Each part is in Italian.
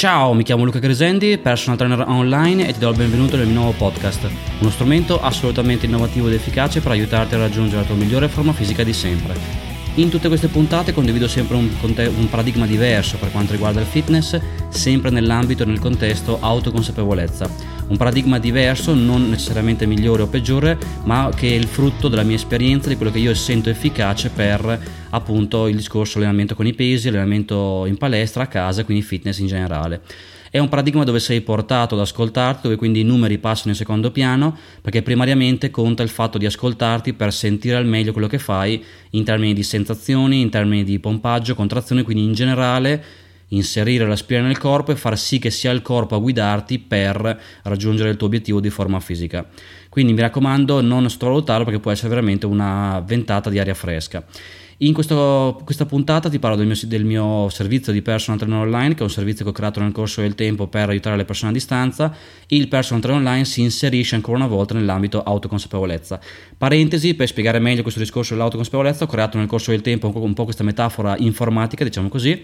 Ciao, mi chiamo Luca Gresendi, personal trainer online e ti do il benvenuto nel mio nuovo podcast, uno strumento assolutamente innovativo ed efficace per aiutarti a raggiungere la tua migliore forma fisica di sempre. In tutte queste puntate condivido sempre un, un, paradigma diverso per quanto riguarda il fitness, sempre nell'ambito e nel contesto autoconsapevolezza. Un paradigma diverso, non necessariamente migliore o peggiore, ma che è il frutto della mia esperienza, di quello che io sento efficace per appunto il discorso allenamento con i pesi, allenamento in palestra, a casa, quindi fitness in generale. È un paradigma dove sei portato ad ascoltarti, dove quindi i numeri passano in secondo piano, perché primariamente conta il fatto di ascoltarti per sentire al meglio quello che fai in termini di sensazioni, in termini di pompaggio, contrazione, quindi in generale inserire la spina nel corpo e far sì che sia il corpo a guidarti per raggiungere il tuo obiettivo di forma fisica. Quindi mi raccomando, non sottovalutarlo perché può essere veramente una ventata di aria fresca. In questo, questa puntata ti parlo del mio, del mio, servizio di personal trainer online, che è un servizio che ho creato nel corso del tempo per aiutare le persone a distanza. Il personal trainer online si inserisce ancora una volta nell'ambito autoconsapevolezza. Parentesi, per spiegare meglio questo discorso dell'autoconsapevolezza, ho creato nel corso del tempo un po', questa metafora informatica, diciamo così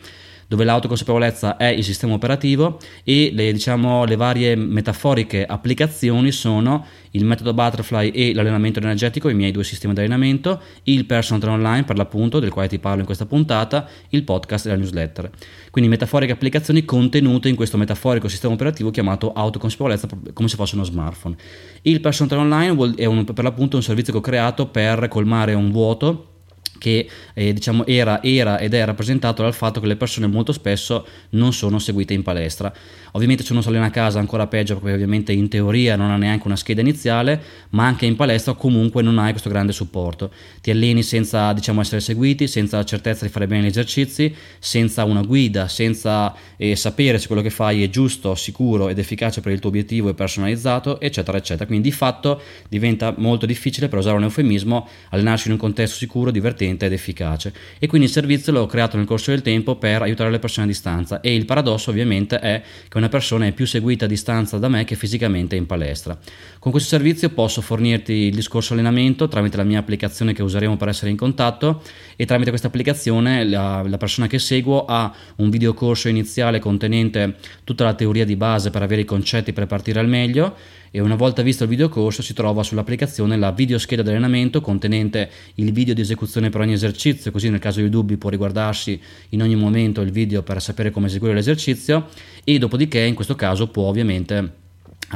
dove l'autoconsapevolezza è il sistema operativo e le, diciamo, le varie metaforiche applicazioni sono il metodo Butterfly e l'allenamento energetico, i miei due sistemi di allenamento, il personal trainer online per l'appunto, del quale ti parlo in questa puntata, il podcast e la newsletter. Quindi metaforiche applicazioni contenute in questo metaforico sistema operativo chiamato autoconsapevolezza come se fosse uno smartphone. Il personal trainer online è un, per l'appunto un servizio che ho creato per colmare un vuoto che eh, diciamo era, era, ed è rappresentato dal fatto che le persone molto spesso non sono seguite in palestra. Ovviamente se uno si a casa ancora peggio perché ovviamente in teoria non ha neanche una scheda iniziale, ma anche in palestra comunque non hai questo grande supporto. Ti alleni senza diciamo, essere seguiti, senza la certezza di fare bene gli esercizi, senza una guida, senza eh, sapere se quello che fai è giusto, sicuro ed efficace per il tuo obiettivo e personalizzato, eccetera, eccetera. Quindi di fatto diventa molto difficile, per usare un eufemismo, allenarsi in un contesto sicuro, divertente ed efficace. E quindi il servizio l'ho creato nel corso del tempo per aiutare le persone a distanza e il paradosso ovviamente è che una persona è più seguita a distanza da me che fisicamente in palestra. Con questo servizio posso fornirti il discorso allenamento tramite la mia applicazione che useremo per essere in contatto e tramite questa applicazione la, la persona che seguo ha un videocorso iniziale contenente tutta la teoria di base per avere i concetti per partire al meglio e una volta visto il videocorso si trova sull'applicazione la videoscheda di allenamento contenente il video di esecuzione per ogni esercizio, così nel caso di dubbi può riguardarsi in ogni momento il video per sapere come eseguire l'esercizio e dopodiché in questo caso può ovviamente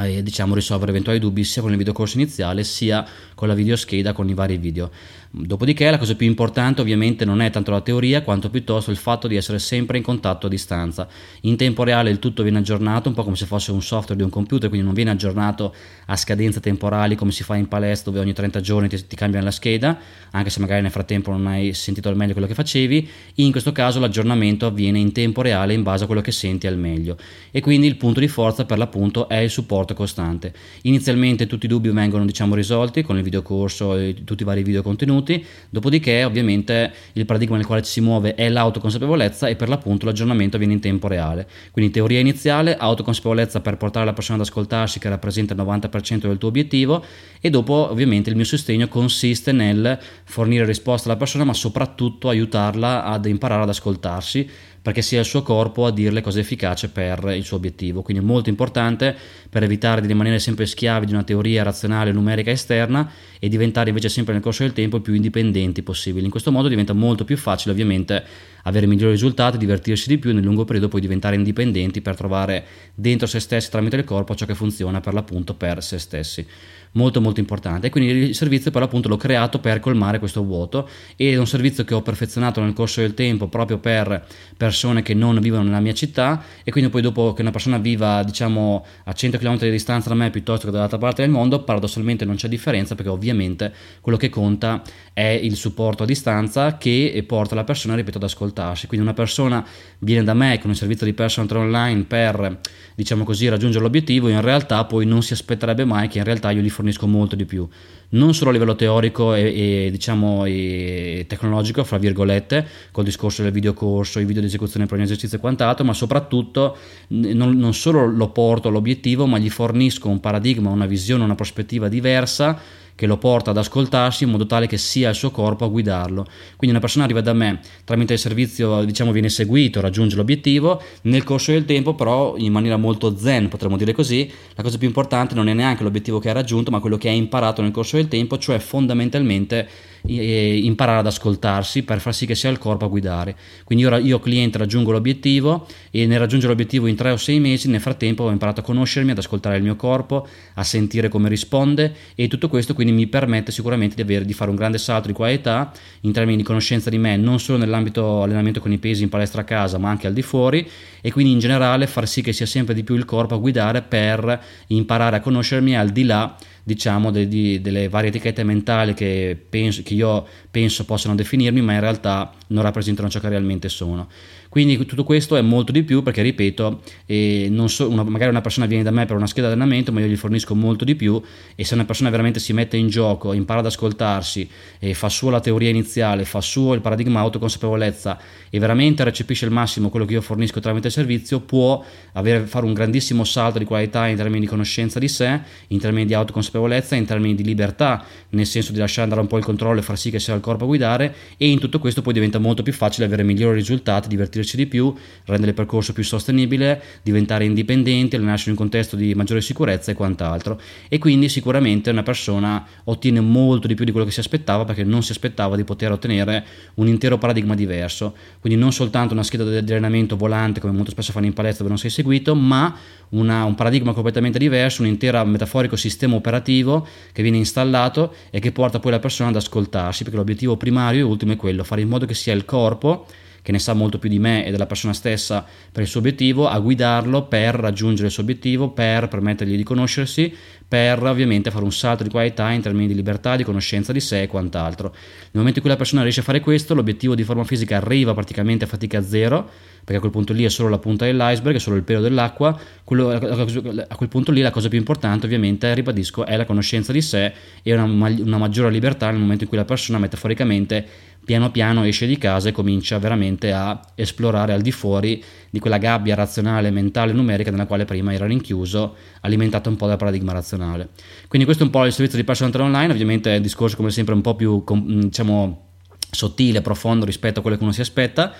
eh, diciamo risolvere eventuali dubbi sia con il videocorso iniziale sia con la videoscheda con i vari video. Dopodiché la cosa più importante ovviamente non è tanto la teoria quanto piuttosto il fatto di essere sempre in contatto a distanza. In tempo reale il tutto viene aggiornato un po' come se fosse un software di un computer, quindi non viene aggiornato a scadenze temporali come si fa in palestra dove ogni 30 giorni ti, ti cambiano la scheda, anche se magari nel frattempo non hai sentito al meglio quello che facevi. In questo caso l'aggiornamento avviene in tempo reale in base a quello che senti al meglio. E quindi il punto di forza per l'appunto è il supporto costante. Inizialmente tutti i dubbi vengono diciamo risolti con il videocorso e tutti i vari video contenuti dopodiché ovviamente il paradigma nel quale ci si muove è l'autoconsapevolezza e per l'appunto l'aggiornamento avviene in tempo reale. Quindi teoria iniziale, autoconsapevolezza per portare la persona ad ascoltarsi che rappresenta il 90% del tuo obiettivo e dopo ovviamente il mio sostegno consiste nel fornire risposta alla persona ma soprattutto aiutarla ad imparare ad ascoltarsi perché sia il suo corpo a dirle cosa è efficace per il suo obiettivo. Quindi è molto importante per evitare di rimanere sempre schiavi di una teoria razionale numerica esterna e diventare invece sempre nel corso del tempo più indipendenti possibili. In questo modo diventa molto più facile ovviamente avere migliori risultati, divertirsi di più e nel lungo periodo poi diventare indipendenti per trovare dentro se stessi tramite il corpo ciò che funziona per l'appunto per se stessi molto molto importante. Quindi il servizio per l'appunto l'ho creato per colmare questo vuoto e è un servizio che ho perfezionato nel corso del tempo proprio per persone che non vivono nella mia città e quindi poi dopo che una persona viva diciamo a 100 km di distanza da me piuttosto che dall'altra parte del mondo paradossalmente non c'è differenza perché ovviamente quello che conta è il supporto a distanza che porta la persona ripeto ad ascoltarsi. Quindi una persona viene da me con un servizio di personal trainer online per diciamo così raggiungere l'obiettivo in realtà poi non si aspetterebbe mai che in realtà io gli molto di più, non solo a livello teorico e, e diciamo e tecnologico, fra virgolette, col discorso del videocorso, i video di esecuzione per ogni esercizio e quant'altro, ma soprattutto non, non solo lo porto all'obiettivo, ma gli fornisco un paradigma, una visione, una prospettiva diversa che lo porta ad ascoltarsi in modo tale che sia il suo corpo a guidarlo. Quindi una persona arriva da me tramite il servizio, diciamo, viene seguito, raggiunge l'obiettivo, nel corso del tempo però in maniera molto zen, potremmo dire così, la cosa più importante non è neanche l'obiettivo che ha raggiunto, ma quello che ha imparato nel corso del tempo, cioè fondamentalmente imparare ad ascoltarsi per far sì che sia il corpo a guidare. Quindi io, io cliente raggiungo l'obiettivo e nel raggiungere l'obiettivo in tre o sei mesi, nel frattempo ho imparato a conoscermi, ad ascoltare il mio corpo, a sentire come risponde e tutto questo quindi mi permette sicuramente di, avere, di fare un grande salto di qualità in termini di conoscenza di me, non solo nell'ambito allenamento con i pesi in palestra a casa, ma anche al di fuori e quindi in generale far sì che sia sempre di più il corpo a guidare per imparare a conoscermi al di là diciamo de, de, delle varie etichette mentali che, penso, che io penso possano definirmi ma in realtà non rappresentano ciò che realmente sono. Quindi tutto questo è molto di più perché, ripeto, eh, so, una, magari una persona viene da me per una scheda di allenamento, ma io gli fornisco molto di più e se una persona veramente si mette in gioco, impara ad ascoltarsi, e fa suo la teoria iniziale, fa suo il paradigma autoconsapevolezza e veramente recepisce il massimo quello che io fornisco tramite il servizio, può avere, fare un grandissimo salto di qualità in termini di conoscenza di sé, in termini di autoconsapevolezza, in termini di libertà, nel senso di lasciare andare un po' il controllo e far sì che sia il corpo a guidare e in tutto questo poi diventa molto più facile avere migliori risultati, divertirsi di più, rendere il percorso più sostenibile, diventare indipendenti, allenarsi in un contesto di maggiore sicurezza e quant'altro. E quindi sicuramente una persona ottiene molto di più di quello che si aspettava perché non si aspettava di poter ottenere un intero paradigma diverso. Quindi non soltanto una scheda di allenamento volante come molto spesso fanno in palestra dove non sei seguito, ma una, un paradigma completamente diverso, un intero metaforico sistema operativo che viene installato e che porta poi la persona ad ascoltarsi perché l'obiettivo primario e ultimo è quello, fare in modo che sia il corpo che ne sa molto più di me e della persona stessa per il suo obiettivo, a guidarlo per raggiungere il suo obiettivo, per permettergli di conoscersi, per ovviamente fare un salto di qualità in termini di libertà, di conoscenza di sé e quant'altro. Nel momento in cui la persona riesce a fare questo, l'obiettivo di forma fisica arriva praticamente a fatica zero, perché a quel punto lì è solo la punta dell'iceberg, è solo il pelo dell'acqua, Quello, a quel punto lì la cosa più importante ovviamente, ribadisco, è la conoscenza di sé e una, una maggiore libertà nel momento in cui la persona metaforicamente piano piano esce di casa e comincia veramente a esplorare al di fuori di quella gabbia razionale, mentale, numerica nella quale prima era rinchiuso, alimentata un po' dal paradigma razionale. Quindi questo è un po' il servizio di personal trainer online, ovviamente è un discorso come sempre un po' più diciamo sottile, profondo rispetto a quello che uno si aspetta,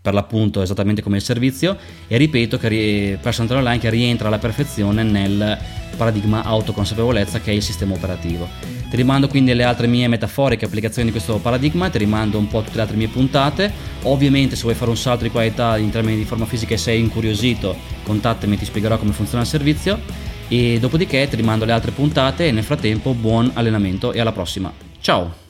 per l'appunto esattamente come il servizio e ripeto che personal trainer online che rientra alla perfezione nel paradigma autoconsapevolezza che è il sistema operativo. Ti rimando quindi alle altre mie metaforiche applicazioni di questo paradigma, ti rimando un po' a tutte le altre mie puntate. Ovviamente se vuoi fare un salto di qualità in termini di forma fisica e sei incuriosito, contattami e ti spiegherò come funziona il servizio. E dopodiché ti rimando alle altre puntate e nel frattempo buon allenamento e alla prossima. Ciao!